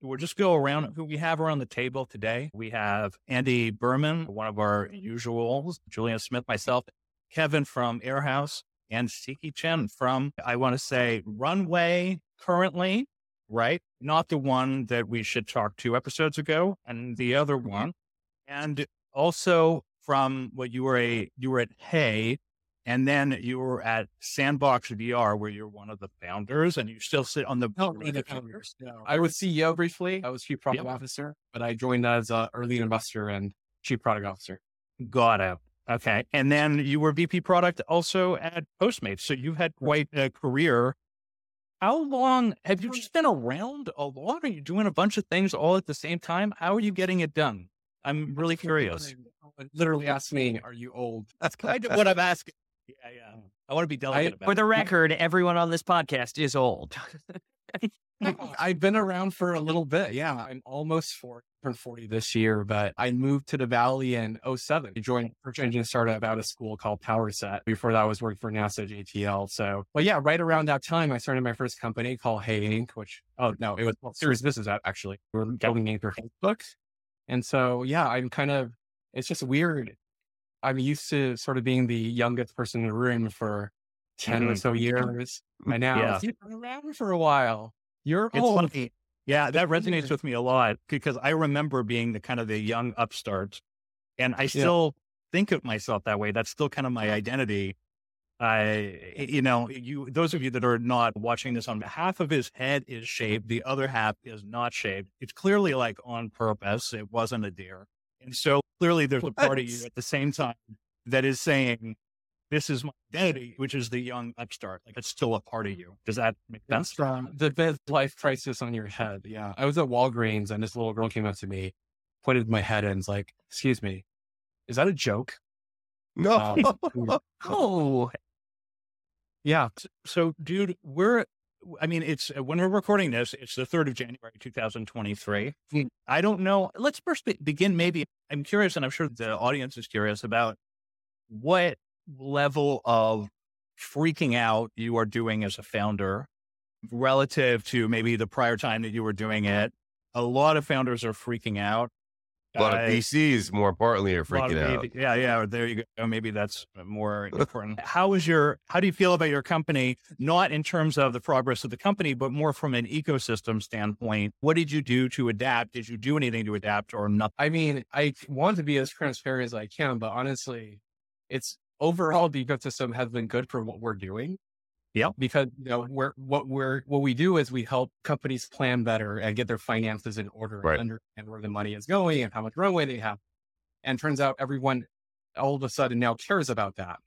we'll just go around who we have around the table today. We have Andy Berman, one of our usuals, Julien Smith, myself, Kevin from Airhouse, and Siqi Chen from, I want to say, Runway currently, right? Not the one that we should talk two episodes ago, and the other mm-hmm. one. And also from what you were a you were at Hey, and then you were at Sandbox VR, where you're one of the founders, and you still sit on the no, the founders. No. I was CEO briefly. I was chief product yep. officer, but I joined as a early investor and chief product officer. Got it. Okay. And then you were VP product also at Postmates. So you've had quite a career. How long have you um just been around a lot? Are you doing a bunch of things all at the same time? How are you getting it done? I'm really curious. Literally ask me, are you old? That's kind of what I'm asking. Yeah, yeah. Mm. I want to be delicate I, about For the it. record, everyone on this podcast is old. I've been around for a little bit. Yeah. I'm almost 40, 40 this year, but I moved to the Valley in 07 to join a search engine startup out of school called PowerSet. Before that, I was working for NASA JPL. So, but yeah, right around that time, I started my first company called Hey Inc., which, oh no, it was well, Serious Business App actually. We were building names for Facebook. And so, yeah, I'm kind of, it's just weird. I'm used to sort of being the youngest person in the room for 10 mm-hmm. or so years. And now yeah. you've been around for a while. You're it's old. Funny. Yeah, that resonates with me a lot because I remember being the kind of the young upstart and I still yeah. think of myself that way. That's still kind of my identity. I, you know, you, those of you that are not watching this on half of his head is shaved. The other half is not shaved. It's clearly like on purpose. It wasn't a deer. And so clearly there's a part of you at the same time that is saying, this is my identity, which is the young upstart. Like it's still a part of you. Does that make sense? The life crisis on your head. Yeah. I was at Walgreens and this little girl came up to me, pointed my head and was like, excuse me, is that a joke? No. Um, oh. Yeah. So, dude, we're, I mean, it's when we're recording this, it's the 3rd of January, 2023. Hmm. I don't know. Let's first begin. Maybe I'm curious, and I'm sure the audience is curious about what level of freaking out you are doing as a founder relative to maybe the prior time that you were doing it. A lot of founders are freaking out. A lot of VCs, more importantly, are freaking out. yeah, yeah. There you go. Maybe that's more important. how is your? How do you feel about your company? Not in terms of the progress of the company, but more from an ecosystem standpoint. What did you do to adapt? Did you do anything to adapt, or nothing? I mean, I want to be as transparent as I can, but honestly, it's overall the ecosystem has been good for what we're doing. Yeah. Because you know, we're what we're what we do is we help companies plan better and get their finances in order right. and understand where the money is going and how much runway they have. And turns out everyone all of a sudden now cares about that.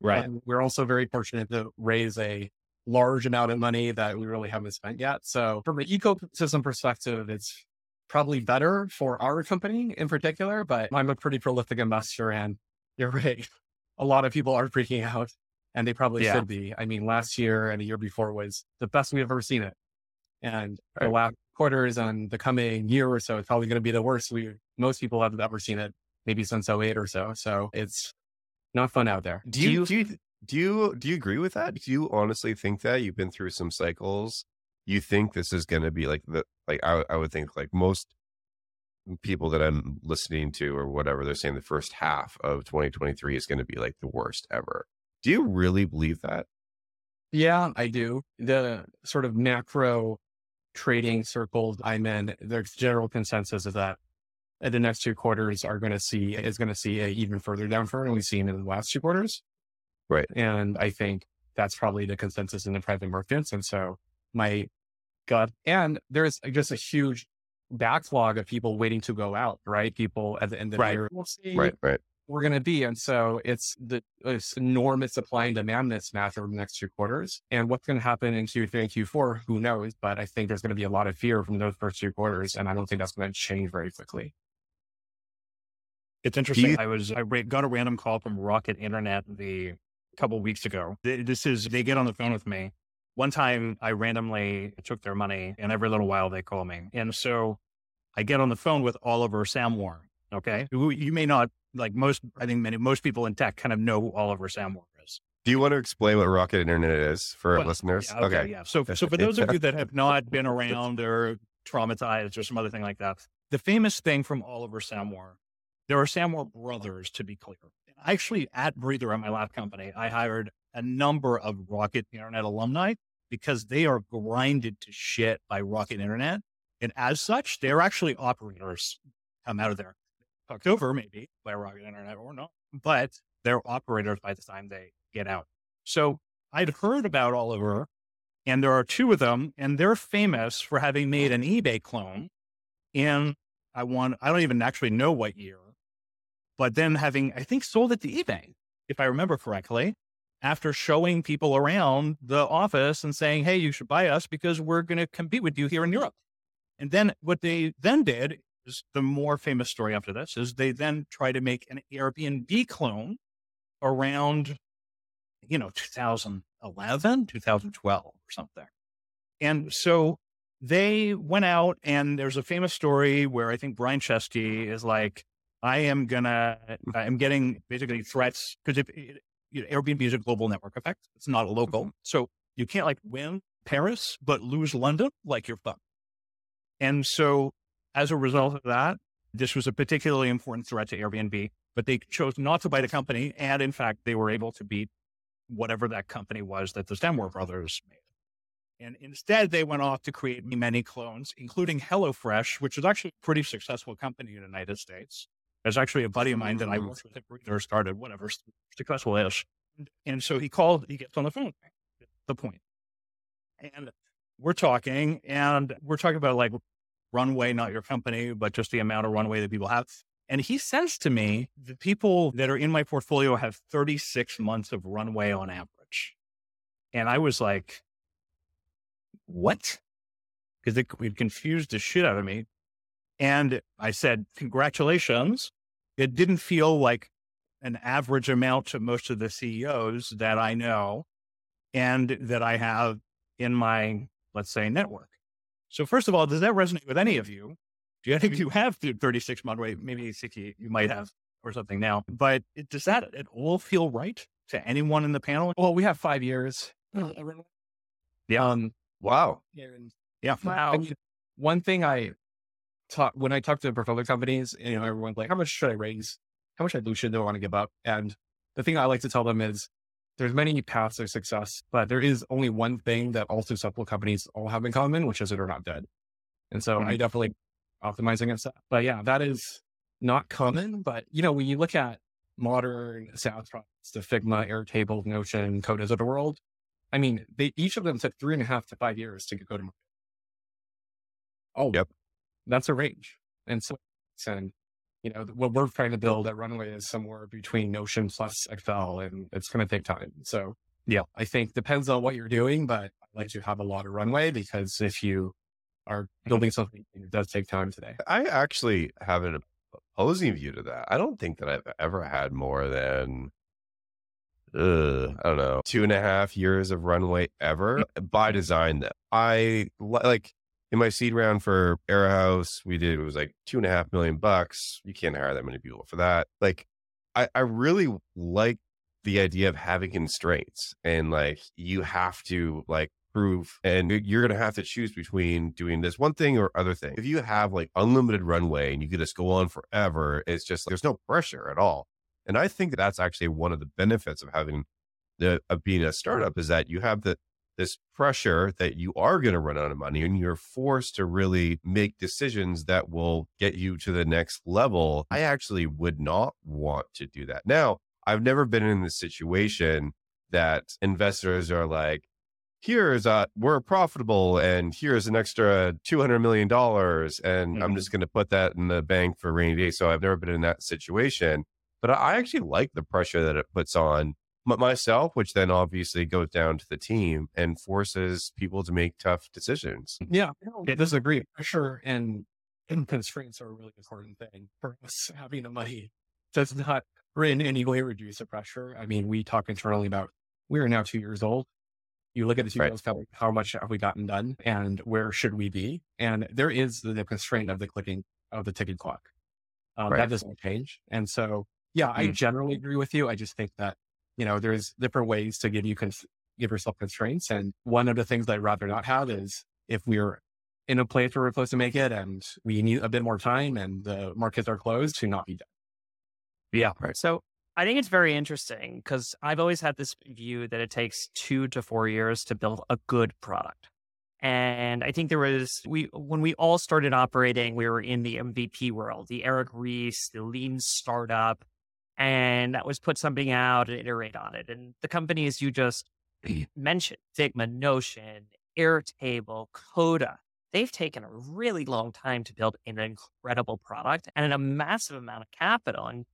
Right. And we're also very fortunate to raise a large amount of money that we really haven't spent yet. So from an ecosystem perspective, it's probably better for our company in particular, but I'm a pretty prolific investor and you're right a lot of people are freaking out and they probably yeah. should be. I mean, last year and the year before was the best we've ever seen it. And right. the last quarters and the coming year or so is probably going to be the worst we most people have ever seen it, maybe since 08 or so. So it's not fun out there. Do you, do you, do you, do you agree with that? Do you honestly think that you've been through some cycles? You think this is going to be like the, like I, I would think like most people that I'm listening to or whatever, they're saying the first half of 2023 is going to be like the worst ever. Do you really believe that? Yeah, I do. The sort of macro trading circles I'm in, there's general consensus is that uh, the next two quarters are going to see is going to see a even further downturn than we've seen in the last two quarters. Right. And I think that's probably the consensus in the private markets. And so my gut, and there's just a huge backlog of people waiting to go out, right? People at the end of right. the year, we'll see right, right. We're going to be. And so it's the it's enormous supply and demand mismatch over the next two quarters. And what's going to happen in Q3 and Q4, who knows? But I think there's going to be a lot of fear from those first two quarters. And I don't think that's going to change very quickly. It's interesting. You- I was, I got a random call from Rocket Internet the couple weeks ago. This is, they get on the phone with me one time I randomly took their money and every little while they call me. And so I get on the phone with Oliver Samwer. Okay. Who you may not like most, I think many, most people in tech kind of know who Oliver Samwer is. Do you want to explain what Rocket Internet is for well, our listeners? Yeah, okay, okay. Yeah. So, so for those of you that have not been around or traumatized or some other thing like that. The famous thing from Oliver Samwer, there are Samwer brothers, to be clear. Actually, at Breather, at my last company, I hired a number of Rocket Internet alumni because they are grinded to shit by Rocket Internet. And as such, they're actually operators come out of there. Fucked over maybe by Rocket Internet or not, but they're operators by the time they get out. So I'd heard about Oliver and there are two of them and they're famous for having made an eBay clone in I want I don't even actually know what year, but then having I think sold it to eBay, if I remember correctly after showing people around the office and saying, Hey, you should buy us because we're going to compete with you here in Europe. And then what they then did the more famous story after this is they then try to make an Airbnb clone around, you know, 2011, 2012 or something. And so they went out and there's a famous story where I think Brian Chesky is like, I am gonna, I'm getting basically threats because if you know, Airbnb is a global network effect. It's not a local. Mm-hmm. So you can't like win Paris, but lose London, like you're fucked. And so as a result of that, this was a particularly important threat to Airbnb, but they chose not to buy the company. And in fact, they were able to beat whatever that company was that the Samwer brothers made. And instead, they went off to create many clones, including HelloFresh, which is actually a pretty successful company in the United States. There's actually a buddy of mine that I worked with at Breather started, whatever successful ish. And so he called, he gets on the phone, the point. And we're talking, and we're talking about like runway, not your company, but just the amount of runway that people have. And he says to me, the people that are in my portfolio have 36 months of runway on average. And I was like, what? Because it, it confused the shit out of me. And I said, congratulations. It didn't feel like an average amount to most of the CEOs that I know and that I have in my, let's say, network. So first of all, does that resonate with any of you? Do you think you have 36 month rate? Maybe 60 you might have or something now, but it, does that at all feel right to anyone in the panel? Well, we have five years. Yeah. Um, wow. Yeah. Wow. I mean, one thing I talk when I talk to portfolio companies, you know, everyone's like, how much should I raise? How much dilution do I want to give up? And the thing I like to tell them is there's many paths of success, but there is only one thing that all successful companies all have in common, which is that they're not dead. And so mm-hmm. I definitely optimize against that. But yeah, that is not common. But you know, when you look at modern SaaS products, the Figma, Airtable, Notion, Codas of the world, I mean, they each of them took three and a half to five years to go to market. Oh, yep that's a range. And so, and you know, what we're trying to build at Runway is somewhere between Notion plus Excel, and it's going to take time. So, yeah, I think depends on what you're doing, but I like to have a lot of runway because if you are building something, it does take time today. I actually have an opposing view to that. I don't think that I've ever had more than uh, I don't know, two and a half years of runway ever by design. That I like in my seed round for House, we did it was like two and a half million bucks. You can't hire that many people for that. Like, I, I really like the idea of having constraints and like you have to like prove and you're to have to choose between doing this one thing or other thing. If you have like unlimited runway and you could just go on forever, it's just like, there's no pressure at all. And I think that that's actually one of the benefits of having the of being a startup is that you have the this pressure that you are going to run out of money and you're forced to really make decisions that will get you to the next level. I actually would not want to do that. Now, I've never been in this situation that investors are like, here's a we're profitable and here's an extra 200 million dollars and mm-hmm. i'm just going to put that in the bank for rainy day so i've never been in that situation but i actually like the pressure that it puts on myself, which then obviously goes down to the team and forces people to make tough decisions. Yeah, I disagree. Pressure and, and constraints are a really important thing for us. Having the money does not in any way reduce the pressure. I mean, we talk internally about we are now two years old. You look at the two right. years, how much have we gotten done and where should we be? And there is the, the constraint of the clicking of the ticking clock. Um, right. That doesn't change. And so, yeah, mm. I generally agree with you. I just think that you know, there's different ways to give you, cons- give yourself constraints. And one of the things I'd rather not have is if we're in a place where we're supposed to make it and we need a bit more time and the markets are closed to not be done. Yeah. Right. So I think it's very interesting because I've always had this view that it takes two to four years to build a good product. And I think there was we when we all started operating, we were in the MVP world, the Eric Ries, the lean startup, and that was put something out and iterate on it. And the companies you just mentioned, Figma, Notion, Airtable, Coda, they've taken a really long time to build an incredible product and a massive amount of capital. And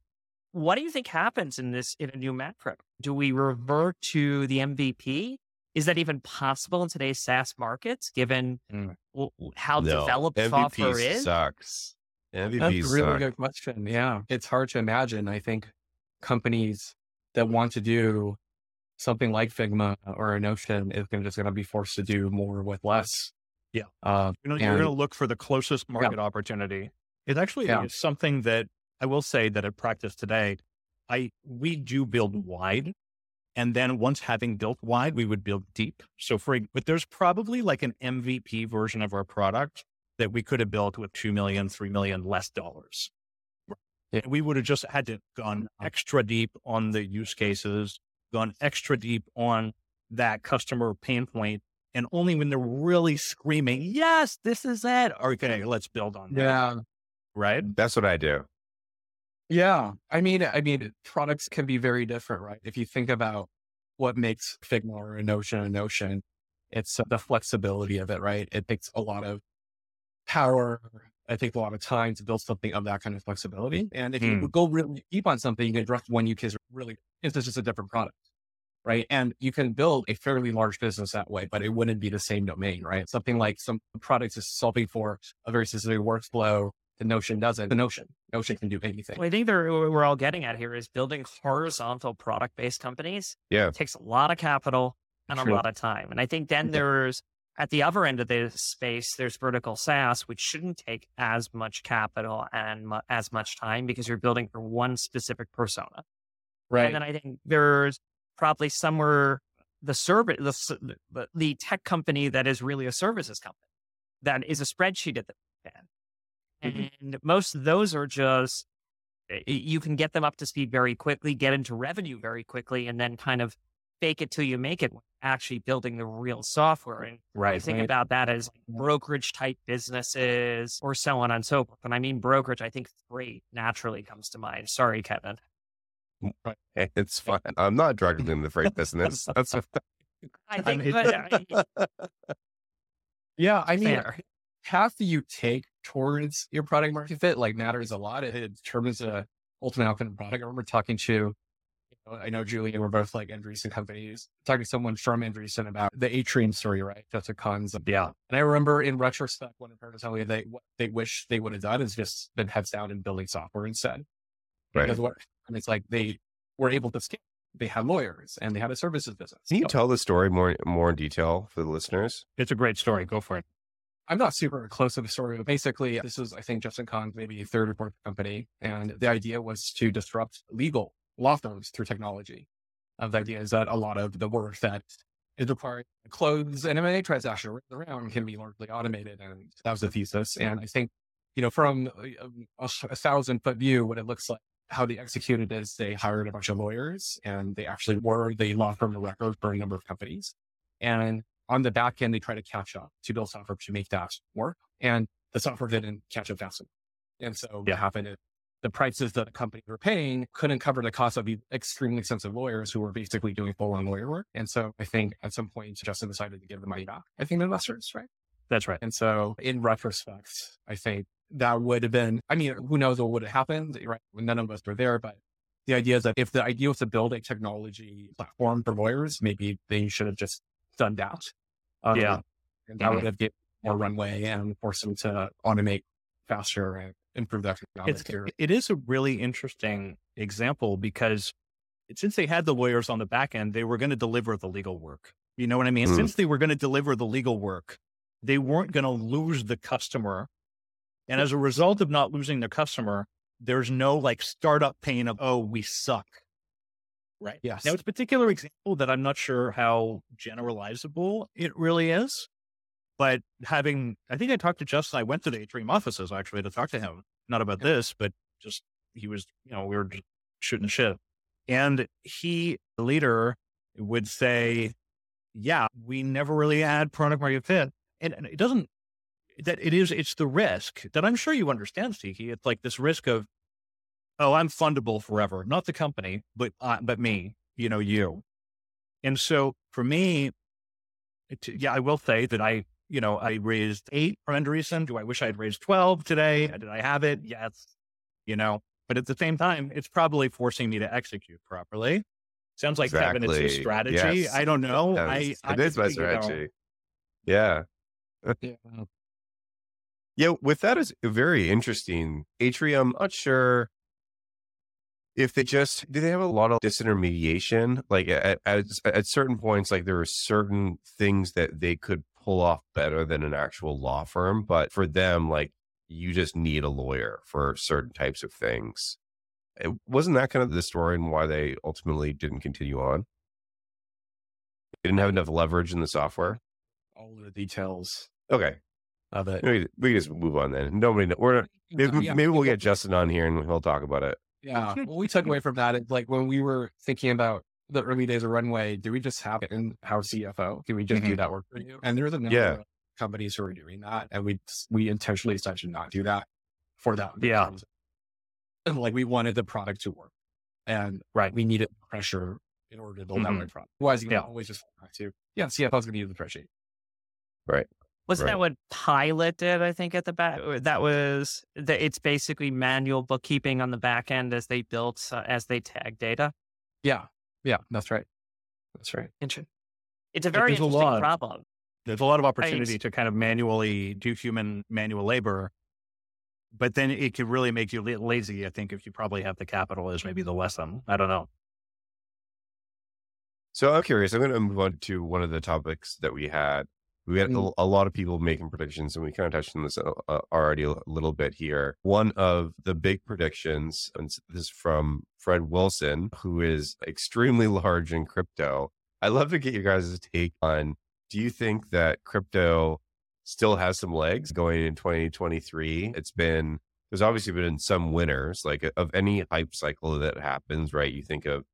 what do you think happens in this in a new macro? Do we revert to the MVP? Is that even possible in today's SaaS markets, given Mm. how No, developed MVP software is? sucks. MVP That's a really sucks. good question. Yeah. It's hard to imagine. I think companies that want to do something like Figma or a Notion is gonna, just going to be forced to do more with less. Yeah. Uh, You know, you're going to look for the closest market opportunity. It's actually Yeah. it's something that I will say that at practice today, I we do build wide, and then once having built wide, we would build deep. So for but there's probably like an MVP version of our product that we could have built with two million, three million less dollars. Yeah. We would have just had to gone mm-hmm. extra deep on the use cases, gone extra deep on that customer pain point, and only when they're really screaming, "Yes, this is it!" Okay, let's build on that. yeah. right. That's what I do. Yeah. I mean, I mean, products can be very different, right? If you think about what makes Figma or a Notion a Notion, it's the flexibility of it, right? It takes a lot of power. I think a lot of time to build something of that kind of flexibility. And if you hmm. go really deep on something, you can address one use case really, If it's just a different product, right? And you can build a fairly large business that way, but it wouldn't be the same domain, right? Something like some products is solving for a very specific workflow. The Notion doesn't. The Notion, Notion can do anything. Well, I think they're, what we're all getting at here is building horizontal product based companies Yeah. takes a lot of capital and a lot of time. And I think then Yeah. there's at the other end of the space, there's vertical SaaS, which shouldn't take as much capital and mu- as much time because you're building for one specific persona. Right. And then I think there's probably somewhere the service, the, the, the tech company that is really a services company that is a spreadsheet at the end. Mhm. And most of those are just, you can get them up to speed very quickly, get into revenue very quickly, and then kind of fake it till you make it actually building the real software. And I Right. think Right. about that as brokerage type businesses or so on and so forth. And I mean, brokerage, I think freight naturally comes to mind. Sorry, Kevin. It's fine. I'm not drugging in the freight business. That's I I think, mean, but, yeah. I mean, fair. path you take towards your product market fit like matters a lot. It, it determines the ultimate outcome of the product. I remember talking to, you know, I know Julie and we're both like Andreessen companies, talking to someone from Andreessen about the Atrium story, right? Jessica Cons. Yeah. And I remember in retrospect, one of her to tell me they, what they wish they would have done is just been heads down and building software instead. right. Because what, and it's like they were able to scale. They had lawyers and they had a services business. Can you So- tell the story more more in detail for the listeners? It's a great story. Go for it. I'm not super close to the story, but basically, this was, I think, Justin Kan's maybe third or fourth company. And the idea was to disrupt legal law firms through technology. Uh, the idea is that a lot of the work that is required to close an M&A transaction around can be largely automated. And that was the thesis. And I think, you know, from a, a, a thousand foot view, what it looks like, how they executed is they hired a bunch of lawyers and they actually were the law firm of record for a number of companies. And on the back end, they try to catch up to build software to make that work. And the software didn't catch up fast enough. And so Yeah. what happened is the prices that the companies were paying couldn't cover the cost of these extremely expensive lawyers who were basically doing full on lawyer work. And so I think at some point, Justin decided to give the money back. I think to investors, right? That's right. And so in retrospect, I think that would have been, I mean, who knows what would have happened, right? None of us were there, but the idea is that if the idea was to build a technology platform for lawyers, maybe they should have just done that. Um, Yeah. And that would have given more runway and forced them to automate faster and improve that economic It's, experience. it is a really interesting example because since they had the lawyers on the back end, they were going to deliver the legal work. You know what I mean? Mm. Since they were going to deliver the legal work, they weren't going to lose the customer. And as a result of not losing the customer, there's no like startup pain of, oh, we suck. Right. Yes. Now, it's a particular example that I'm not sure how generalizable it really is. But having, I think I talked to Justin. I went to the Atrium offices actually to talk to him, not about this, but just he was, you know, we were just shooting shit. And he, the leader, would say, yeah, we never really had product market fit. And, and it doesn't, that it is, it's the risk that I'm sure you understand, Siqi. It's like this risk of, oh, I'm fundable forever, not the company, but, uh, but me, you know, you. And so for me, it, yeah, I will say that I, you know, I raised eight for Andreessen. Do I wish I had raised 12 today? Did I have it? Yes. You know, but at the same time, it's probably forcing me to execute properly. Sounds like exactly. Kevin, it's a strategy. Yes. I don't know. Yes. I, it I is my you know, strategy. Yeah. Yeah. Yeah, with that is very interesting. Atrium, not sure if they just do they have a lot of disintermediation. Like at, at at certain points, like there are certain things that they could pull off better than an actual law firm, but for them, like you just need a lawyer for certain types of things. It, wasn't that kind of the story and why they ultimately didn't continue on? They didn't have enough leverage in the software. All the details Okay, of it. we can just move on then. Nobody, know, we're maybe, Yeah. maybe we'll get Justin on here and he'll talk about it. Yeah. What we took away from that is like when we were thinking about the early days of Runway, do we just have an in-house CFO? Do we just do that work for you? And there's a number Yeah. of companies who are doing that. And we we intentionally decided to not do that for that. Yeah. And like we wanted the product to work. And Right. we needed pressure in order to build that Mhm. right product. Otherwise, you can Yeah. always just back to, yeah, CFO's going to use the spreadsheet. Right. Wasn't Right. that what Pilot did? I think at the back, that was the, it's basically manual bookkeeping on the back end as they built uh, as they tag data. Yeah. Yeah. That's right. That's right. Inter- It's a very there's a interesting lot. problem. there's a lot of opportunity Right. to kind of manually do human manual labor, but then it could really make you lazy. I think if you probably have the capital is maybe the lesson. I don't know. So I'm curious. I'm going to move on to one of the topics that we had. We had a, Mm. a lot of people making predictions, and we kind of touched on this uh, uh, already a little bit here. One of the big predictions, and this is from Fred Wilson, who is extremely large in crypto. I'd love to get you guys' take on do you think that crypto still has some legs going in 2023? It's been, there's obviously been some winners, like of any hype cycle that happens, right? You think of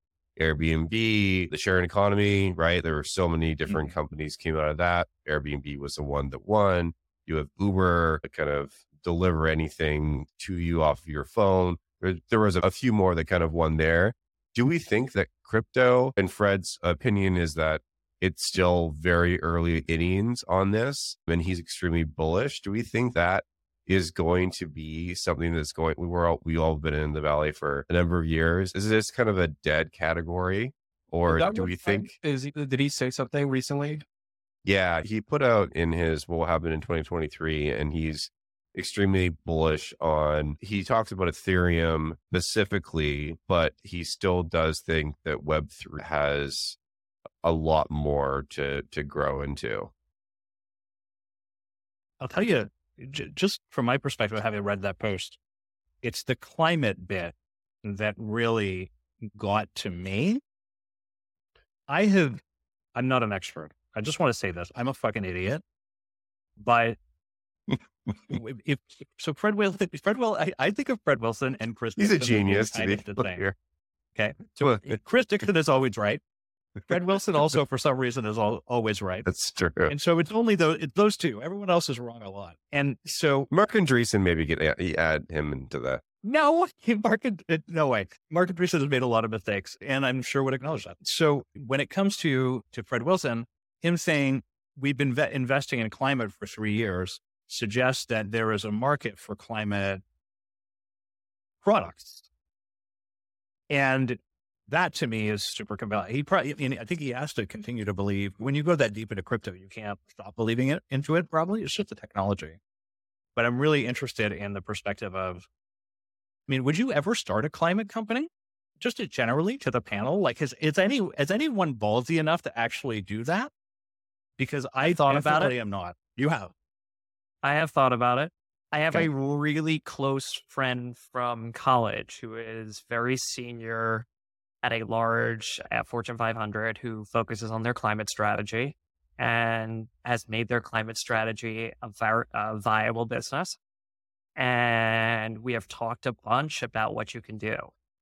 Airbnb, the sharing economy, right? There were so many different mm-hmm. companies came out of that. Airbnb was the one that won. You have Uber to kind of deliver anything to you off of your phone. There, there was a few more that kind of won there. Do we think that crypto, and Fred's opinion is that it's still very early innings on this, and he's extremely bullish. Do we think that is going to be something that's going? We were all we all been in the valley for a number of years. Is this kind of a dead category, or That do we think? Is he, did he say something recently? Yeah, he put out in his what will happen in 2023, and he's extremely bullish on. He talks about Ethereum specifically, but he still does think that Web3 has a lot more to to grow into. I'll tell you, j- just from my perspective, having read that post, it's the climate bit that really got to me. I have, I'm not an expert. I just want to say this. I'm a fucking idiot. But if, so, Fred Wilson, Fred Will, I, I think of Fred Wilson and Chris. He's a Dixon as genius to be of the same. Okay. Well, Chris Dixon is always right. Fred Wilson also, for some reason, is al- always right. That's true. And so it's only those, it's those two. Everyone else is wrong a lot. And so Mark Andreessen maybe get add him into that. No, Mark, uh, no way. Mark Andreessen has made a lot of mistakes, and I'm sure would acknowledge that. So when it comes to to Fred Wilson, him saying we've been ve- investing in climate for three years suggests that there is a market for climate products, and that to me is super compelling. He probably, I, mean, I think he has to continue to believe. When you go that deep into crypto, you can't stop believing it into it. Probably it's just the technology. But I'm really interested in the perspective of I mean, would you ever start a climate company? Just to generally to the panel, like has is any is anyone ballsy enough to actually do that? Because I thought about it. am not. You have. I have thought about it. I have Okay. a really close friend from college who is very senior at a large at Fortune 500 who focuses on their climate strategy. and has made their climate strategy a, vi- a viable business. And we have talked a bunch about what you can do.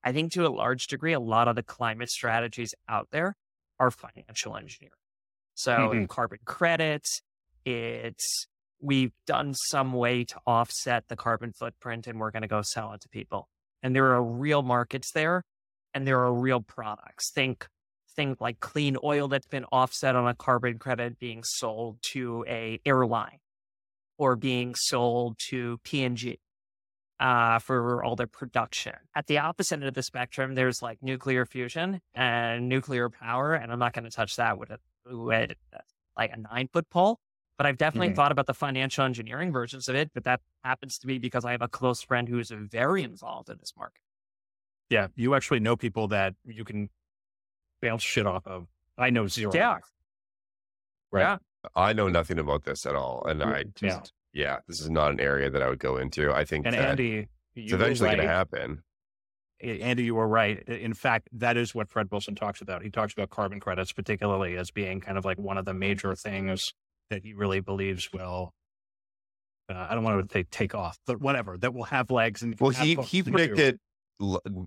I think to a large degree, a lot of the climate strategies out there are financial engineering. So Mhm. carbon credits, it's we've done some way to offset the carbon footprint and we're going to go sell it to people. And there are real markets there and there are real products. Think things like clean oil that's been offset on a carbon credit being sold to a airline or being sold to P&G uh, for all their production. At the opposite end of the spectrum, there's like nuclear fusion and nuclear power, and I'm not going to touch that with, a, with like a nine foot pole. But I've definitely Mhm. thought about the financial engineering versions of it. But that happens to be because I have a close friend who is very involved in this market. Yeah, you actually know people that you can bounce shit off of. I know zero. Yeah. Right. Yeah. I know nothing about this at all, and I just Yeah. yeah. this is not an area that I would go into. I think And that Andy, it's you were eventually going to happen. Andy, you were right. In fact, that is what Fred Wilson talks about. He talks about carbon credits, particularly as being kind of like one of the major things that he really believes will. Uh, I don't want to say take off, but whatever that will have legs. And Well, have he he predicted l-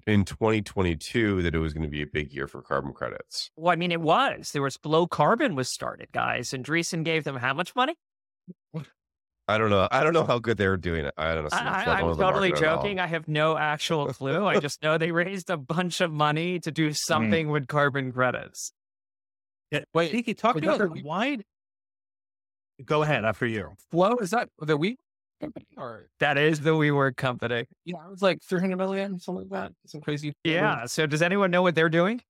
in 2022 that it was going to be a big year for carbon credits. Well, I mean, it was. There was Flowcarbon was started, guys, Andreessen gave them how much money? I don't know. I don't know how good they're doing it. I don't know. I, I, I'm totally joking. I have no actual clue. I just know they raised a bunch of money to do mm. something with carbon credits. Yeah, Wait, Siqi, talk about that why. Go ahead after you. Flow is that that we company or That is the WeWork company. yeah, it was like 300 million, something like that. Some crazy. Yeah. So does anyone know what they're doing?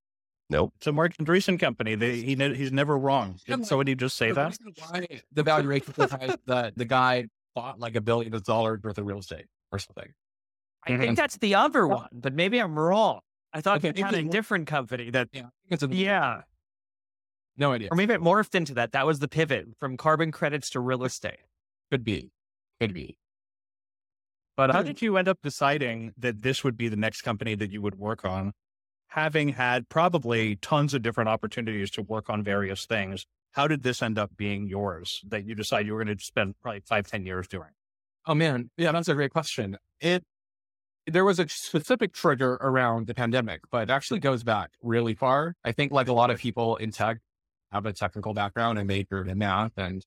Nope. It's a Mark Andreessen company. They, he ne- he's never wrong. Yeah, would somebody just say The that? why the valuation was high, the the guy bought like a billion dollars worth of real estate or something. I think mm-hmm. that's the other one, but maybe I'm wrong. I thought Okay, you had a maybe- different company that, Yeah, it's a, yeah, no idea. or maybe it morphed into that. That was the pivot from carbon credits to real estate. Could be, could be. But how did you end up deciding that this would be the next company that you would work on, having had probably tons of different opportunities to work on various things? How did this end up being yours that you decided you were going to spend probably five, ten years doing? Oh man, yeah, that's a great question. It there was a specific trigger around the pandemic, but it actually goes back really far. I think like a lot of people in tech have a technical background and majored in math and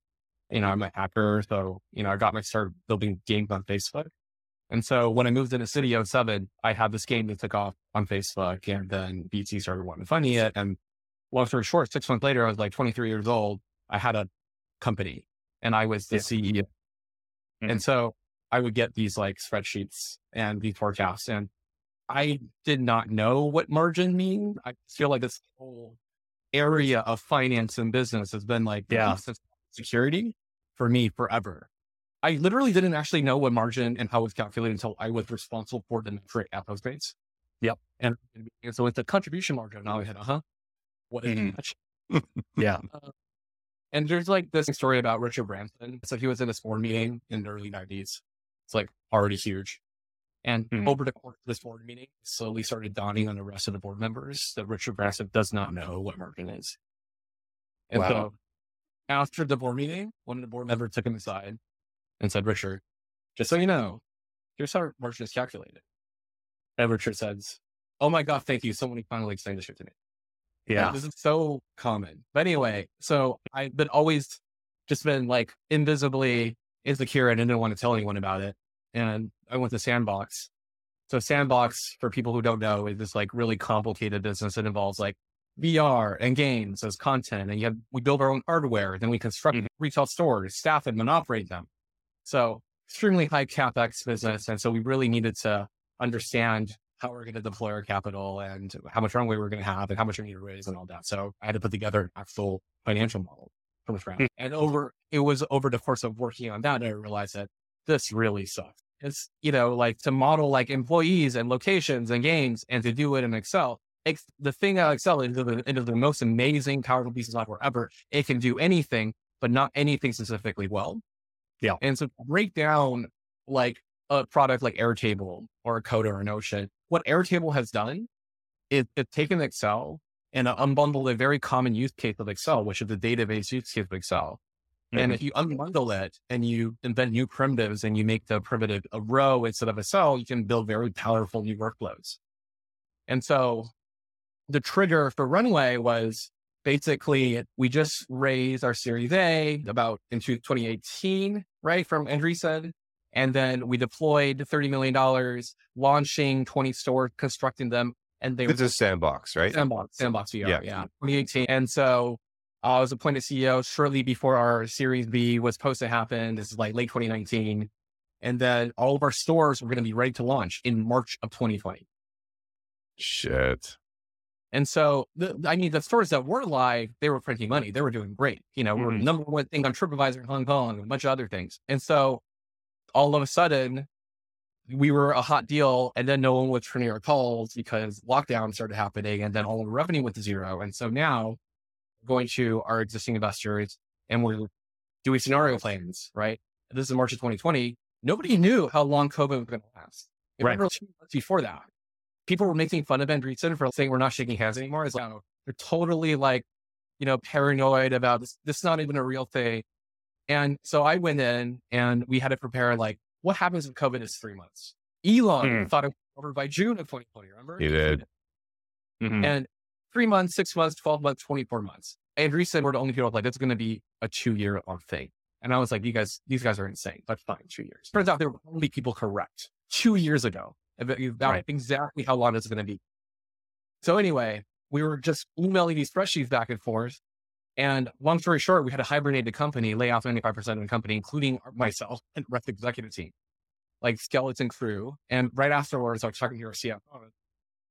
you know, I'm a hacker, so you know, I got my start building games on Facebook. And so when I moved into City 07, I had this game that took off on Facebook and then BT started wanting to fund it. And long story short, six months later, I was like 23 years old. I had a company and I was the Yeah. CEO. Mhm. And so I would get these like spreadsheets and these forecasts and I did not know what margin mean. I feel like this whole area of finance and business has been like Yeah. Security for me forever. I literally didn't actually know what margin and how it was calculated until I was responsible for the metric at Postmates. Yep. And, and so it's a contribution margin. Now I had, uh huh. What is Mhm. that? Yeah. And there's like this story about Richard Branson. So he was in this board meeting in the early 90s. It's like already huge. And Mhm. over the course of this board meeting, slowly started dawning on the rest of the board members that Richard Branson does not know what margin is. And Wow. so after the board meeting, one of the board members took him aside and said, Richard, just so you know, here's how margin is calculated. And Richard says, Oh my God, thank you. Someone finally explained this shit to me. Yeah. This is so common. But anyway, so I've been always just been like invisibly insecure and didn't want to tell anyone about it. And I went to Sandbox. So Sandbox, for people who don't know, is this like really complicated business that involves like VR and games as content. And you have, we build our own hardware, then we construct Mhm. retail stores, staff them and operate them. So extremely high CapEx business. And so we really needed to understand how we're going to deploy our capital and how much runway we're going to have and how much we need to raise and all that. So I had to put together an actual financial model from scratch. Hmm. And over, it was over the course of working on that, I realized that this really sucks. It's, you know, like to model like employees and locations and games and to do it in Excel. Ex- the thing about Excel is the, it is the most amazing, powerful piece of software ever. It can do anything, but not anything specifically well. Yeah. And so break down like a product like Airtable or a Coda or Notion, what Airtable has done is it's taken Excel and unbundled a very common use case of Excel, which is the database use case of Excel. Mm-hmm. And if you unbundle it and you invent new primitives and you make the primitive a row instead of a cell, you can build very powerful new workflows. And so the trigger for Runway was basically we just raised our Series A about into 2018, right? From Andreessen. And then we deployed $30 million, launching 20 stores, constructing them. And they It's a sandbox, right? Sandbox, sandbox VR, yeah. yeah. 2018. And so uh, I was appointed CEO shortly before our Series B was supposed to happen. This is like late 2019. And then all of our stores were going to be ready to launch in March of 2020. Shit. And so, the, I mean, the stores that were live, they were printing money. They were doing great. You know, mm-hmm. we're number one thing on TripAdvisor in Hong Kong, a bunch of other things. And so, all of a sudden, we were a hot deal, and then no one was turning our calls because lockdown started happening, and then all the revenue went to zero. And so now, going to our existing investors and we're doing scenario plans, right? This is March of 2020. Nobody knew how long COVID was going to last. Right. Before that, people were making fun of Andreessen for saying we're not shaking hands anymore. It's like, they're totally like, you know, paranoid about this. This is not even a real thing. And so I went in and we had to prepare like, what happens if COVID is three months? Elon hmm. thought it was over by June of 2020, remember? He did. Mm-hmm. And three months, six months, 12 months, 24 months. Andreessen we're the only people like, that's going to be a two year long thing. And I was like, you guys, these guys are insane. But fine, two years. Turns out there were only people correct two years ago about, right. exactly how long it's going to be. So anyway, we were just emailing these spreadsheets back and forth. And long story short, we had a hibernated company lay off 95% of the company, including myself and the rest of the executive team, like skeleton crew. And right afterwards, I was talking to our CFO.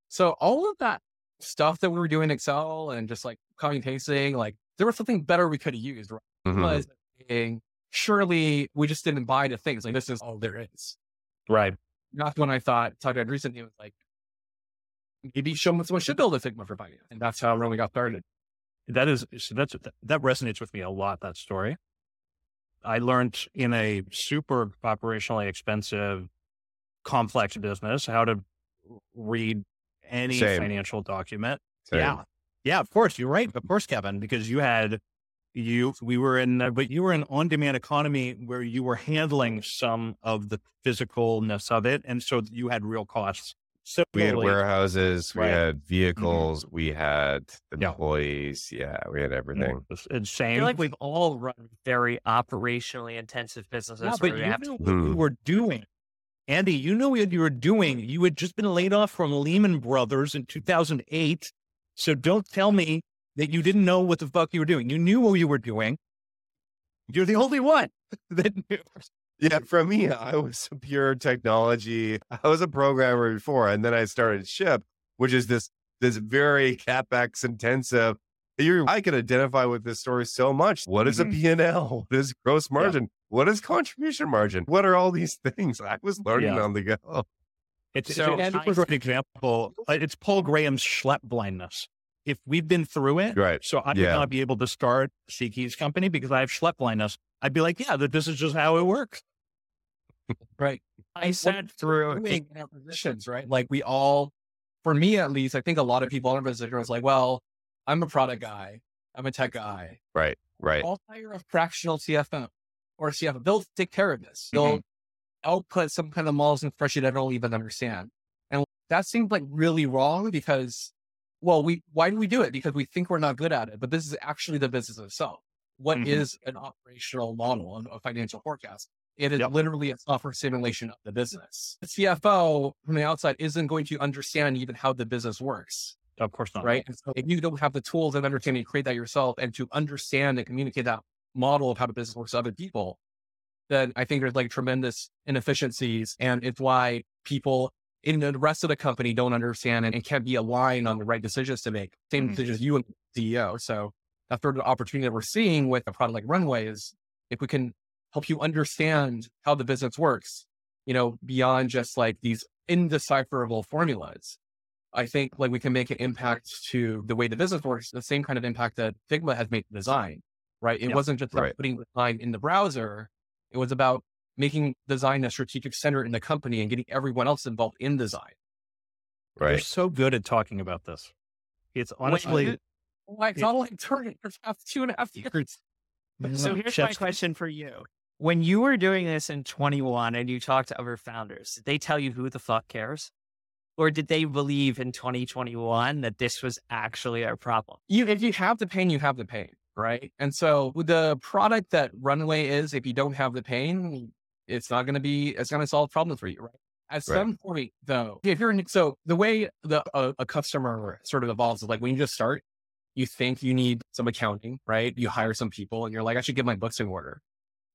So all of that stuff that we were doing in Excel and just like copying pasting, like there was something better we could have used. Right? Mm-hmm. Surely we just didn't buy the things. Like this is all there is. Right. That's when I thought talked to recently was like maybe someone should build a Figma for finance. And that's how really got started. That is so that's that resonates with me a lot, that story. I learned in a super operationally expensive, complex business how to read any Same. financial document. Same. Yeah. Yeah, of course. You're right. Of course, Kevin, because you had you we were in but you were in on-demand economy where you were handling some of the physicalness of it and so you had real costs so we had warehouses right. we had mm-hmm. vehicles mm-hmm. we had employees yeah. yeah we had everything it's insane I feel like we've all run very operationally intensive businesses yeah, but you know to- what we were doing Andy, you know what you were doing. You had just been laid off from Lehman Brothers in 2008. So don't tell me that you didn't know what the fuck you were doing. You knew what you were doing. You're the only one that knew. Yeah, for me, I was a pure technology. I was a programmer before, and then I started Shyp, which is this this very capex intensive you I can identify with this story so much. What is mm-hmm. a P&L? What is gross margin? Yeah. What is contribution margin? What are all these things? I was learning yeah. on the go. It's so it's example. Uh, it's Paul Graham's schlep blindness. If we've been through it, right? So I yeah. not be able to start Siqi's company because I have schlep blindness. I'd be like, yeah, that this is just how it works. right. I sat through in our positions, right? Like we all, for me at least, I think a lot of people in our position was like, well, I'm a product guy. I'm a tech guy. Right. Right. I'll hire a fractional CFO or a CFO. They'll take care of this. They'll mm-hmm. output some kind of models and spreadsheet I don't even understand. And that seems like really wrong because, well, we why do we do it? Because we think we're not good at it. But this is actually the business itself. What mm-hmm. is an operational model, and a financial forecast? It is yep. literally a software simulation of the business. The CFO from the outside isn't going to understand even how the business works. Of course not. Right. And so if you don't have the tools and understanding to create that yourself and to understand and communicate that model of how the business works to other people, then I think there's like tremendous inefficiencies. And it's why people in the rest of the company don't understand and, and can't be aligned on the right decisions to make. Same mm-hmm. decisions you and CEO. So that's sort of the opportunity that we're seeing with a product like Runway is if we can help you understand how the business works, you know, beyond just like these indecipherable formulas I think like we can make an impact to the way the business works, the same kind of impact that Figma has made design, right? It yep. wasn't just about right. putting design in the browser. It was about making design a strategic center in the company and getting everyone else involved in design. Right. You're so good at talking about this. It's honestly like not like turning for past two and a half years. So here's my question for you. When you were doing this in 21 and you talked to other founders, did they tell you who the fuck cares? Or did they believe in 2021 that this was actually a problem? You, if you have the pain, you have the pain, right? And so with the product that Runway is, if you don't have the pain, it's not going to be, it's going to solve problems for you, right? At Right. some point, though, if you're in, so the way the uh, a customer sort of evolves is like when you just start, you think you need some accounting, right? You hire some people, and you're like, I should get my books in order,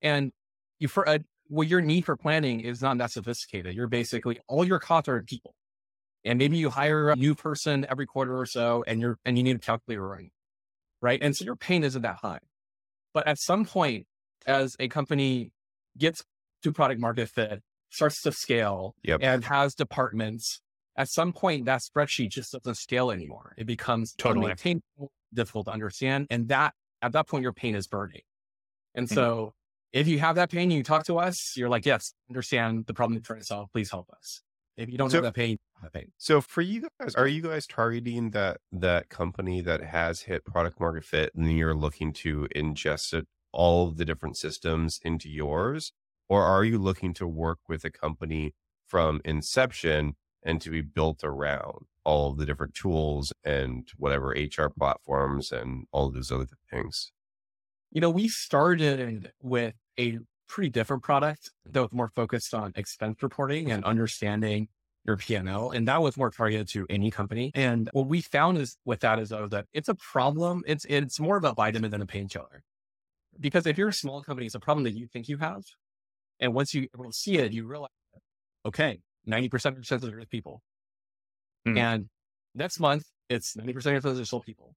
and you for uh, well, your need for planning is not that sophisticated. You're basically all your costs are in people, and maybe you hire a new person every quarter or so, and you're and you need a calculator running, right? And so your pain isn't that high, but at some point, as a company gets to product market fit, starts to scale, Yep. and has departments, at some point that spreadsheet just doesn't scale anymore. It becomes Totally. difficult to understand. And that at that point your pain is burning. And Mhm. so if you have that pain, you talk to us, you're like, yes, understand the problem you're trying to solve. Please help us. If you don't So- have that pain, pain. So for you guys, are you guys targeting that that company that has hit product market fit and you're looking to ingest it, all of the different systems into yours? Or are you looking to work with a company from inception and to be built around all of the different tools and whatever HR platforms and all of those other things? You know, we started with a pretty different product that was more focused on expense reporting and understanding your P&L. And that was more targeted to any company. And what we found is with that is though, that it's a problem. It's, it's more of a vitamin than a painkiller. Because if you're a small company, it's a problem that you think you have. And once you see it, you realize, okay, 90% of census are people. Hmm. And next month, it's 90% of census are still people.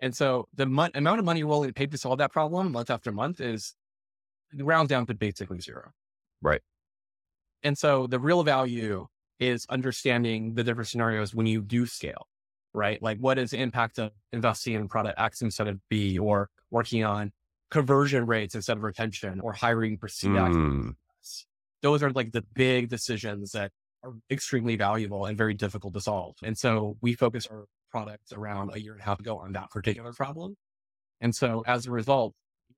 And so the mon- amount of money you're willing to pay to solve that problem month after month is round down to basically zero. Right. And so the real value is understanding the different scenarios when you do scale, right? Like what is the impact of investing in product X instead of B or working on conversion rates instead of retention or hiring for CX. Mm, Those are like the big decisions that are extremely valuable and very difficult to solve. And so we focus our products around a year and a half ago on that particular problem. And so as a result,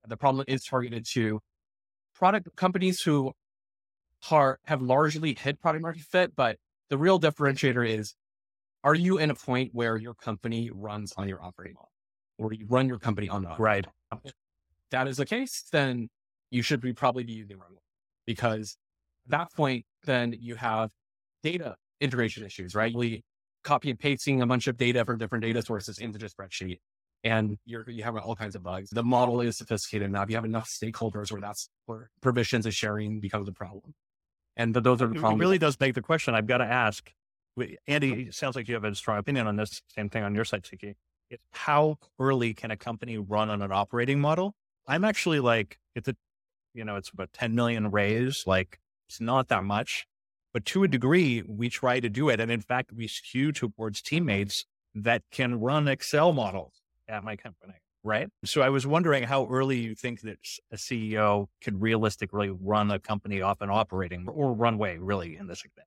the problem is targeted to product companies who are, have largely hit product market fit, but the real differentiator is, are you in a point where your company runs on your operating model or you run your company on the right. model? That is the case, then you should be probably be using Runway because at that point, then you have data integration issues, right? We copy and pasting a bunch of data from different data sources into the spreadsheet and you're, you have all kinds of bugs. The model is sophisticated enough. You have enough stakeholders where that's where permissions and sharing becomes a problem. And th- those are the It problems. really does beg the question. I've got to ask, Andy. It sounds like you have a strong opinion on this. Same thing on your side. It's how early can a company run on an operating model? I'm actually like, it's a, you know, it's about 10 million raise. Like it's not that much, but to a degree, we try to do it. And in fact, we skew towards teammates that can run Excel models at my company. Right. So I was wondering how early you think that a CEO could realistically run a company off an operating or runway really in this example.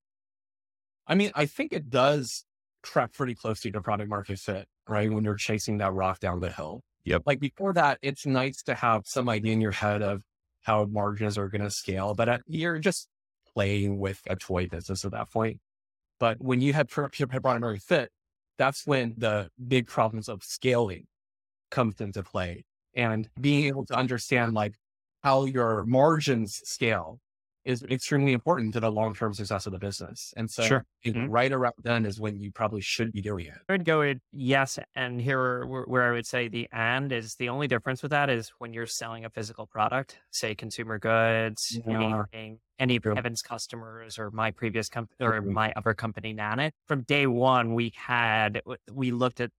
I mean, I think it does track pretty closely to product market fit, right? When you're chasing that rock down the hill. Yep. Like before that, it's nice to have some idea in your head of how margins are going to scale, but at, you're just playing with a toy business at that point. But when you have pr- pure product fit, that's when the big problems of scaling comes into play and being able to understand like how your margins scale is extremely important to the long-term success of the business. And so Sure. Mhm. right around then is when you probably should be doing it. I would go with yes. And here, where, where I would say the and is the only difference with that is when you're selling a physical product, say consumer goods, Yeah. anything, any. Kevin's customers or my previous company or my other company, Nanit. From day one, we had, we looked at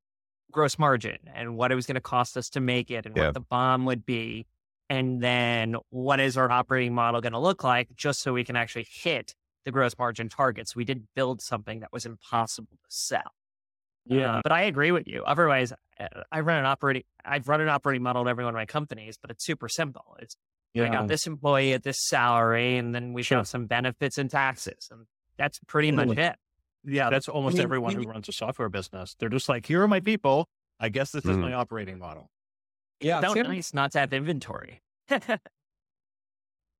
gross margin and what it was going to cost us to make it and Yeah. what the BOM would be. And then what is our operating model going to look like just so we can actually hit the gross margin targets. We did build something that was impossible to sell. Uh, but I agree with you. Otherwise, uh, I run an operating, I've run an operating model at every one of my companies, but it's super simple. It's I got this employee at this salary, and then we Sure. got some benefits and taxes, and that's pretty much it. Yeah, that's almost I mean, everyone who runs a software business. They're just like, here are my people. I guess this mm-hmm. is my operating model. Yeah, it's nice not to have inventory.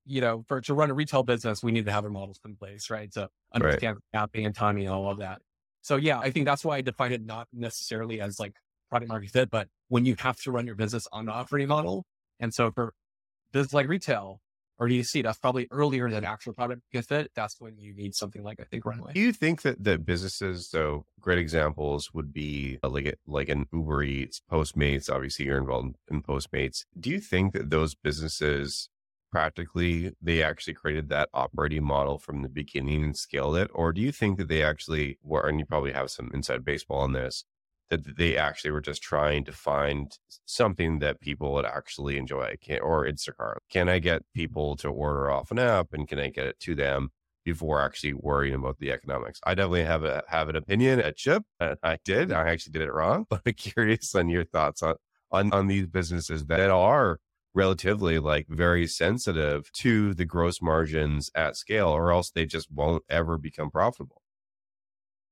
you know, for to run a retail business, we need to have our models in place, right? To understand right. mapping and timing and all of that. So yeah, I think that's why I define it not necessarily as like product market fit, but when you have to run your business on the operating model. And so for business like retail or DTC, that's probably earlier than actual product market fit. That's when you need something like I think Runway. Do you think that that businesses, so great examples would be uh, like like an Uber Eats, Postmates. Obviously, you're involved in Postmates. Do you think that those businesses practically they actually created that operating model from the beginning and scaled it or do you think that they actually were and you probably have some inside baseball on this that they actually were just trying to find something that people would actually enjoy. Can, or instacart. Can i get people to order off an app and can i get it to them before actually worrying about the economics? I definitely have a have an opinion at Shyp i did i actually did it wrong but i'm curious on your thoughts on on, on these businesses that are relatively like very sensitive to the gross margins at scale, or else they just won't ever become profitable.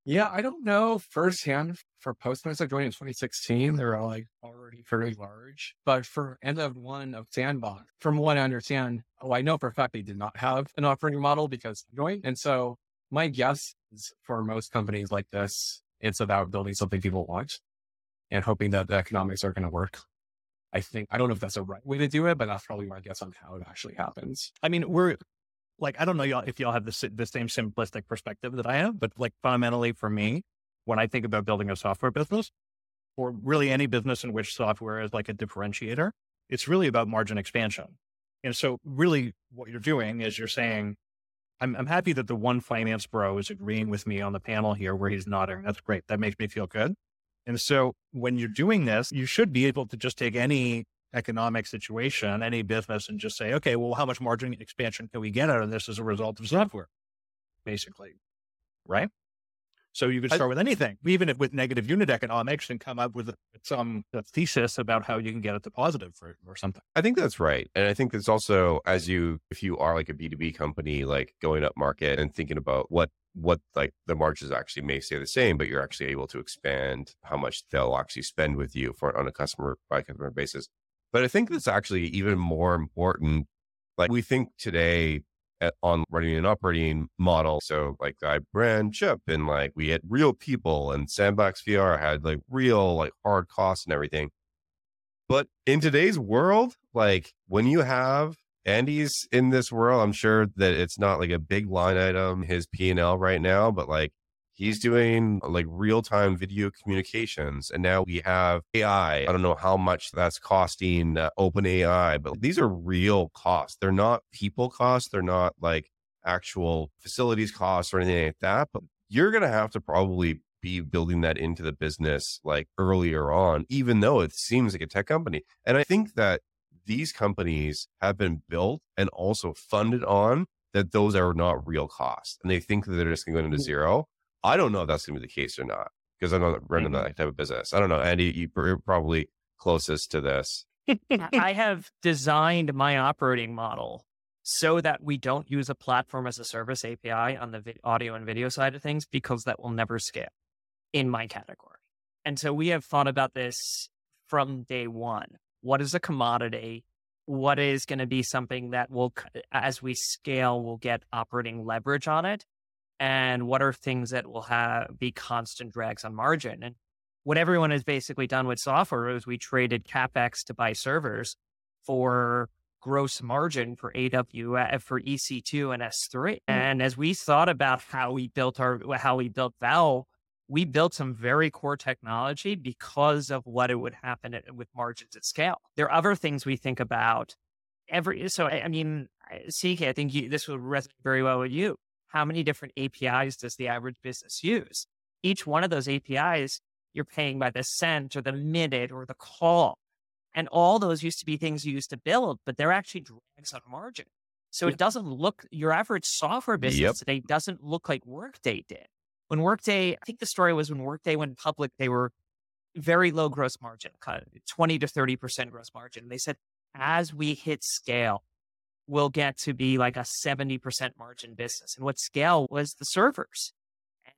Yeah, I don't know firsthand for Postmates. I joined in 2016. They were like already fairly large. But for end of one of Sandbox, from what I understand, oh, I know for a fact they did not have an operating model because I joined. And so my guess is for most companies like this, it's about building something people want and hoping that the economics are going to work. I think I don't know if that's the right way to do it, but that's probably my guess on how it actually happens. I mean, we're like I don't know y'all if y'all have the the same simplistic perspective that I have, but like fundamentally for me, when I think about building a software business, or really any business in which software is like a differentiator, it's really about margin expansion. And so, really, what you're doing is you're saying, I'm, I'm happy that the one finance bro is agreeing with me on the panel here where he's nodding. That's great. That makes me feel good. And so when you're doing this, you should be able to just take any economic situation, any business, and just say, okay, well, how much margin expansion can we get out of this as a result of software? Basically. Right? So you could start I, with anything, even if with negative unit economics, and come up with some thesis about how you can get it to positive for, or something. I think that's right, and I think it's also as you, if you are like a B two B company, like going up market and thinking about what what like the margins actually may stay the same, but you're actually able to expand how much they'll actually spend with you for on a customer by customer basis. But I think that's actually even more important. Like we think today at, on running an operating model. So like I brand Shyp and like we had real people and Sandbox VR had like real like hard costs and everything. But in today's world, like when you have Andy's in this world. I'm sure that it's not like a big line item, his P and L right now, but like he's doing like real time video communications. And now we have AI. I don't know how much that's costing uh, Open AI, but these are real costs. They're not people costs. They're not like actual facilities costs or anything like that. But you're going to have to probably be building that into the business like earlier on, even though it seems like a tech company. And I think that these companies have been built and also funded on that those are not real costs and they think that they're just going to go into mm. zero. I don't know if that's going to be the case or not because I'm not running mm-hmm. that type of business. I don't know. Andy, you're probably closest to this. I have designed my operating model so that we don't use a platform as a service API on the audio and video side of things because that will never scale in my category. And so we have thought about this from day one what is a commodity what is going to be something that will as we scale will get operating leverage on it and what are things that will have be constant drags on margin and what everyone has basically done with software is we traded capex to buy servers for gross margin for AWS for EC2 and S3 mm-hmm. and as we thought about how we built our how we built Vowel we built some very core technology because of what it would happen at, with margins at scale. There are other things we think about every. So, I, I mean, CK, I think you, this will resonate very well with you. How many different APIs does the average business use? Each one of those APIs, you're paying by the cent or the minute or the call. And all those used to be things you used to build, but they're actually drags on margin. So it doesn't look, your average software business yep. today doesn't look like Workday did. When Workday, I think the story was when Workday went public, they were very low gross margin, kind of 20 to 30% gross margin. They said, as we hit scale, we'll get to be like a 70% margin business. And what scale was the servers.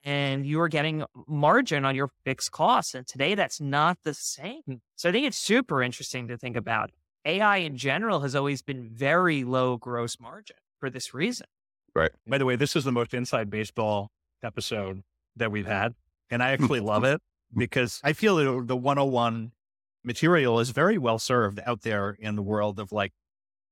and you were getting margin on your fixed costs. And today that's not the same. Hmm. So I think it's super interesting to think about. AI in general has always been very low gross margin for this reason. Right. By the way, this is the most inside baseball episode that we've had. And I actually love it because I feel that the 101 material is very well served out there in the world of like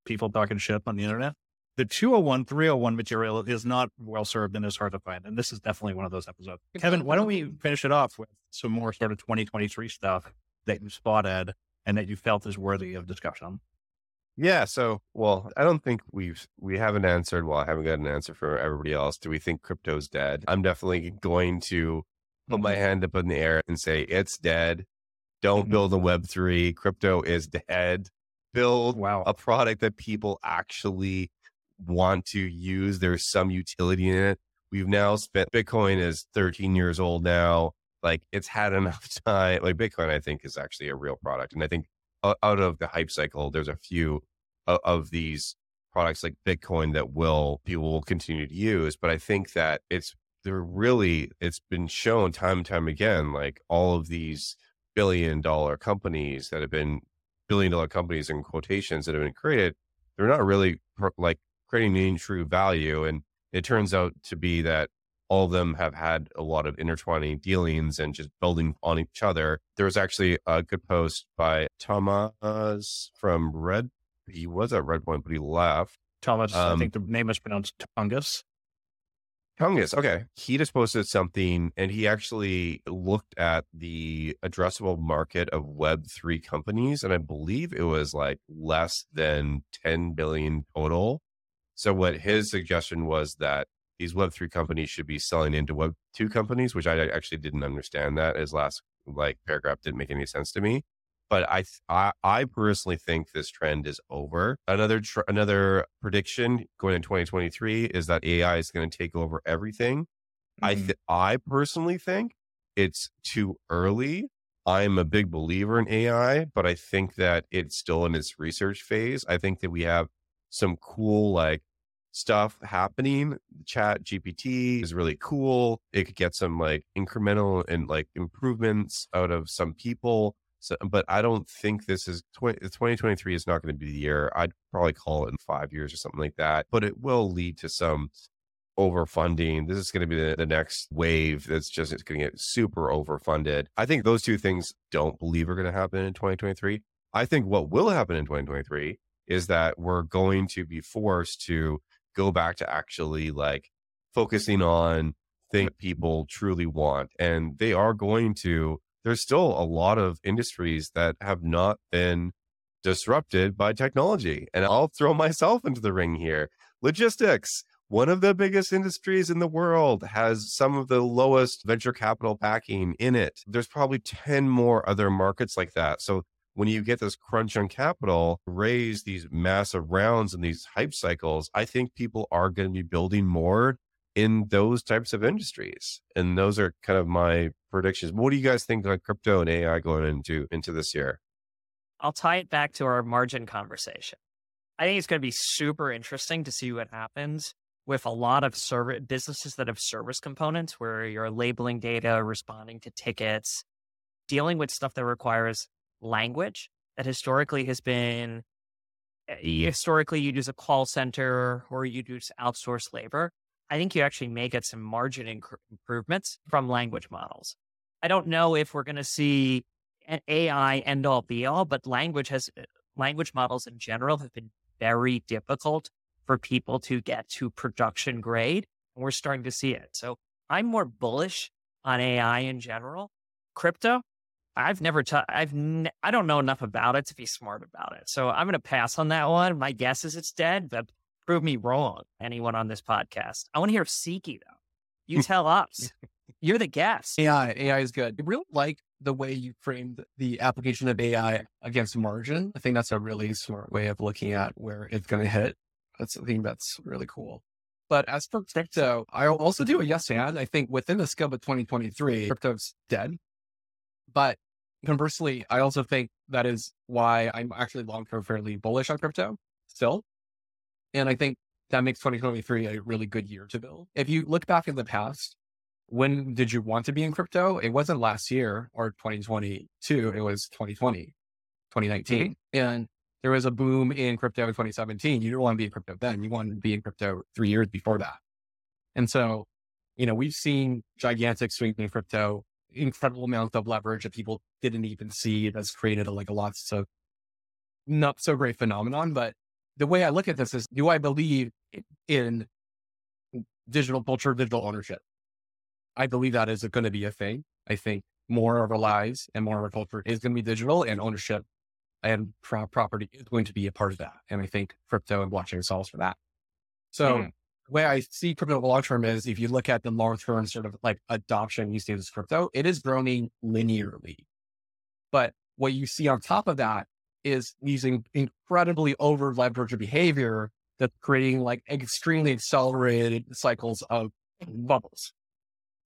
people talking shit on the internet. The 201, 301 material is not well served and is hard to find. And this is definitely one of those episodes. Kevin, why don't we finish it off with some more sort of 2023 stuff that you spotted and that you felt is worthy of discussion? Yeah. So, well, I don't think we've we haven't answered. Well, I haven't got an answer for everybody else. Do we think crypto's dead? I'm definitely going to put my hand up in the air and say it's dead. Don't Mhm. build a Web three. Crypto is dead. Build Wow. a product that people actually want to use. There's some utility in it. We've now spent Bitcoin is 13 years old now. Like it's had enough time. Like Bitcoin, I think is actually a real product. And I think out of the hype cycle, there's a few of, of these products like Bitcoin that will people will continue to use. But I think that it's they're really it's been shown time and time again, like all of these billion dollar companies that have been billion dollar companies in quotations that have been created, they're not really like creating any true value. And it turns out to be that all of them have had a lot of intertwining dealings and just building on each other. There was actually a good post by Thomas from Red. He was at Redpoint, but he left. Thomas, I Um, think the name is pronounced Tunguz. Tunguz. Okay. He just posted something and he actually looked at the addressable market of Web3 companies. And I believe it was like less than 10 billion total. So, what his suggestion was that these Web3 companies should be selling into Web2 companies, which I actually didn't understand that. His last like paragraph didn't make any sense to me. But I, th- I, I personally think this trend is over. Another, tr- another prediction going in 2023 is that AI is going to take over everything. I, Mhm. th- I personally think it's too early. I'm a big believer in AI, but I think that it's still in its research phase. I think that we have some cool like stuff happening. Chat GPT is really cool. It could get some like incremental and like improvements out of some people. So, but I don't think this is uh, 20, 2023 is not going to be the year. I'd probably call it in five years or something like that, but it will lead to some overfunding. This is going to be the, the next wave that's just it's going to get super overfunded. I think those two things don't believe are going to happen in 2023. I think what will happen in 2023 is that we're going to be forced to go back to actually like focusing on things people truly want. And they are going to, there's still a lot of industries that have not been disrupted by technology. And I'll throw myself into the ring here. Logistics, one of the biggest industries in the world, has some of the lowest venture capital backing in it. There's probably 10 more other markets like that. So when you get this crunch on capital, raise these massive rounds and these hype cycles, I think people are going to be building more in those types of industries. And those are kind of my predictions. What do you guys think on crypto and AI going into into this year? I'll tie it back to our margin conversation. I think it's going to be super interesting to see what happens with a lot of service businesses that have service components where you're labeling data, responding to tickets, dealing with stuff that requires language that historically has been eh, historically you'd use a call center or you'd use outsourced labor. I think you actually may get some margin inc- improvements from language models. I don't know if we're going to see an AI end all be all, but language has eh, language models in general have been very difficult for people to get to production grade. And we're starting to see it. So I'm more bullish on AI in general. Crypto, I've never, t- I've, n- I don't know enough about it to be smart about it. So I'm going to pass on that one. My guess is it's dead, but prove me wrong. Anyone on this podcast? I want to hear Siqi though. You tell us. You're the guest. AI, AI is good. I really like the way you framed the application of AI against margin. I think that's a really smart way of looking at where it's going to hit. That's I think that's really cool. But as for crypto, I'll also do a yes and. I think within the scope of 2023, crypto's dead. But conversely, I also think that is why I'm actually long term fairly bullish on crypto still. And I think that makes 2023 a really good year to build. If you look back in the past, when did you want to be in crypto? It wasn't last year or 2022. It was 2020, 2019. Mm-hmm. And there was a boom in crypto in 2017. You didn't want to be in crypto then. You wanted to be in crypto three years before that. And so, you know, we've seen gigantic swings in crypto, incredible amounts of leverage that people didn't even see that's created a, like a lots of so not so great phenomenon. But the way I look at this is, do I believe in digital culture, digital ownership? I believe that is going to be a thing. I think more of our lives and more of our culture is going to be digital and ownership and pro- property is going to be a part of that. And I think crypto and blockchain solves for that. So mm. the way I see crypto long term is if you look at the long term sort of like adoption use cases crypto, it is growing linearly. But what you see on top of that is using incredibly over leveraged behavior that's creating like extremely accelerated cycles of bubbles.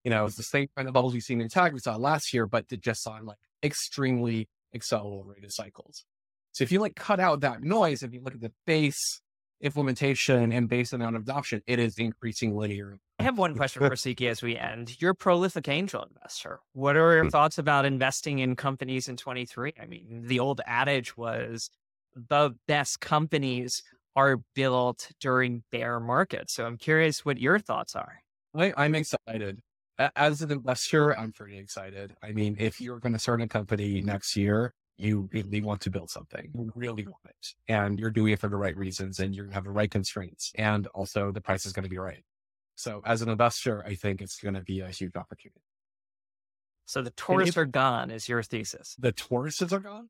You know, it's the same kind of bubbles we've seen in tech we saw last year, but it just on like extremely accelerated cycles. So if you like cut out that noise, if you look at the base implementation and based on adoption, it is increasing linear. I have one question for Siqi as we end. You're a prolific angel investor. What are your hmm. thoughts about investing in companies in 23? I mean, the old adage was the best companies are built during bear markets. So I'm curious what your thoughts are. I, I'm excited. As an investor, I'm pretty excited. I mean, if you're going to start a company next year, you really want to build something. You really want it. And you're doing it for the right reasons and you have the right constraints. And also the price is going to be right. So as an investor, I think it's going to be a huge opportunity. So the tourists are gone is your thesis. The tourists are gone?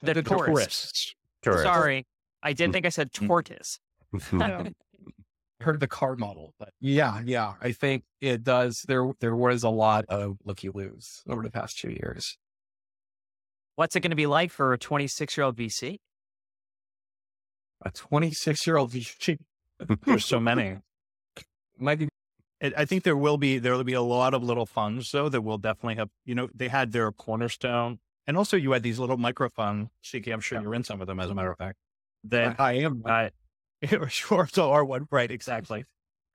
The, the tourists. tourists. tourists. Sorry. I did mm. think I said mm. tortoise. heard the card model, but yeah, yeah, I think it does. There, there was a lot of looky loos over the past two years. What's it going to be like for a 26 year old VC? A 26 year old VC. There's so many. Might be. I think there will be there will be a lot of little funds though that will definitely have. You know, they had their cornerstone, and also you had these little micro funds. CK, I'm sure yeah. you're in some of them, as a matter of fact. That I, I am. Uh, sure. So R one, right? Exactly.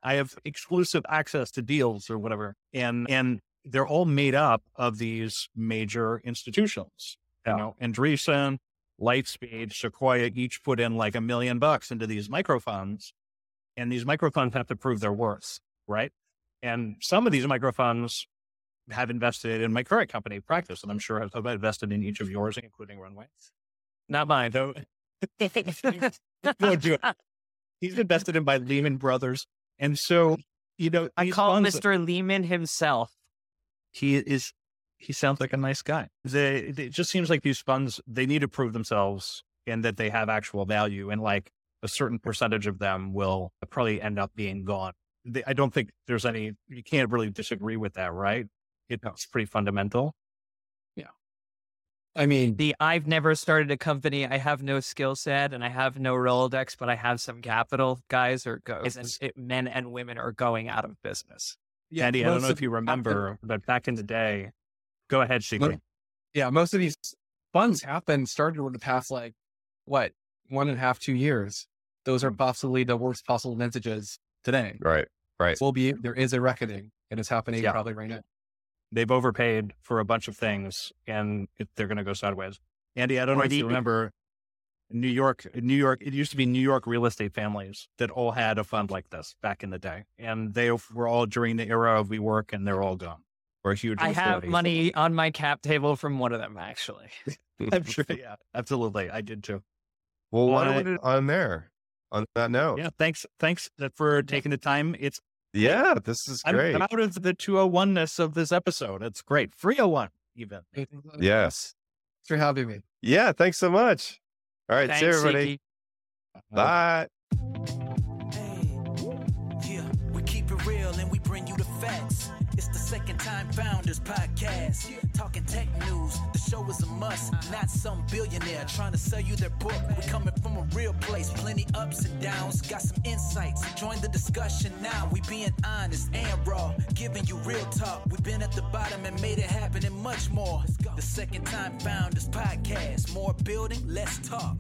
I have exclusive access to deals or whatever, and and they're all made up of these major institutions. Yeah. You know, Andreessen, Lightspeed, Sequoia each put in like a million bucks into these micro funds, and these micro funds have to prove their worth, right? And some of these micro funds have invested in my current company, Practice, and I'm sure I've invested in each of yours, including Runway. Not mine, though. Don't do it he's invested in by Lehman Brothers. And so, you know, I call Mr. Lehman himself. He is, he sounds like a nice guy. They, it just seems like these funds, they need to prove themselves and that they have actual value. And like a certain percentage of them will probably end up being gone. They, I don't think there's any, you can't really disagree with that, right? It's pretty fundamental. Yeah. I mean, the I've never started a company. I have no skill set and I have no Rolodex, but I have some capital. Guys or guys and it, men and women are going out of business. Yeah, Andy, I don't know if you remember, but back in the day, go ahead, Siqi. Yeah, most of these funds have been started over the past like what one and a half, two years. Those are possibly the worst possible vintages today. Right, right. Will be there is a reckoning, and it's happening yeah. probably right now they've overpaid for a bunch of things and it, they're going to go sideways. Andy, I don't or know the, if you remember New York, New York, it used to be New York real estate families that all had a fund like this back in the day. And they were all during the era of WeWork and they're all gone. Or huge. I have money on my cap table from one of them, actually. I'm sure. Yeah, absolutely. I did too. Well, why don't we on there on that note? Yeah. Thanks. Thanks uh, for taking the time. It's yeah, this is great. I'm out of the 201ness of this episode. It's great. 301 even. Yes. Thanks for having me. Yeah, thanks so much. All right, thanks, see everybody. Bye. Second Time Founders podcast. Talking tech news, the show is a must. Not some billionaire trying to sell you their book. We're coming from a real place, plenty ups and downs. Got some insights, join the discussion now. We being honest and raw, giving you real talk. We've been at the bottom and made it happen and much more. The Second Time Founders podcast. More building, less talk.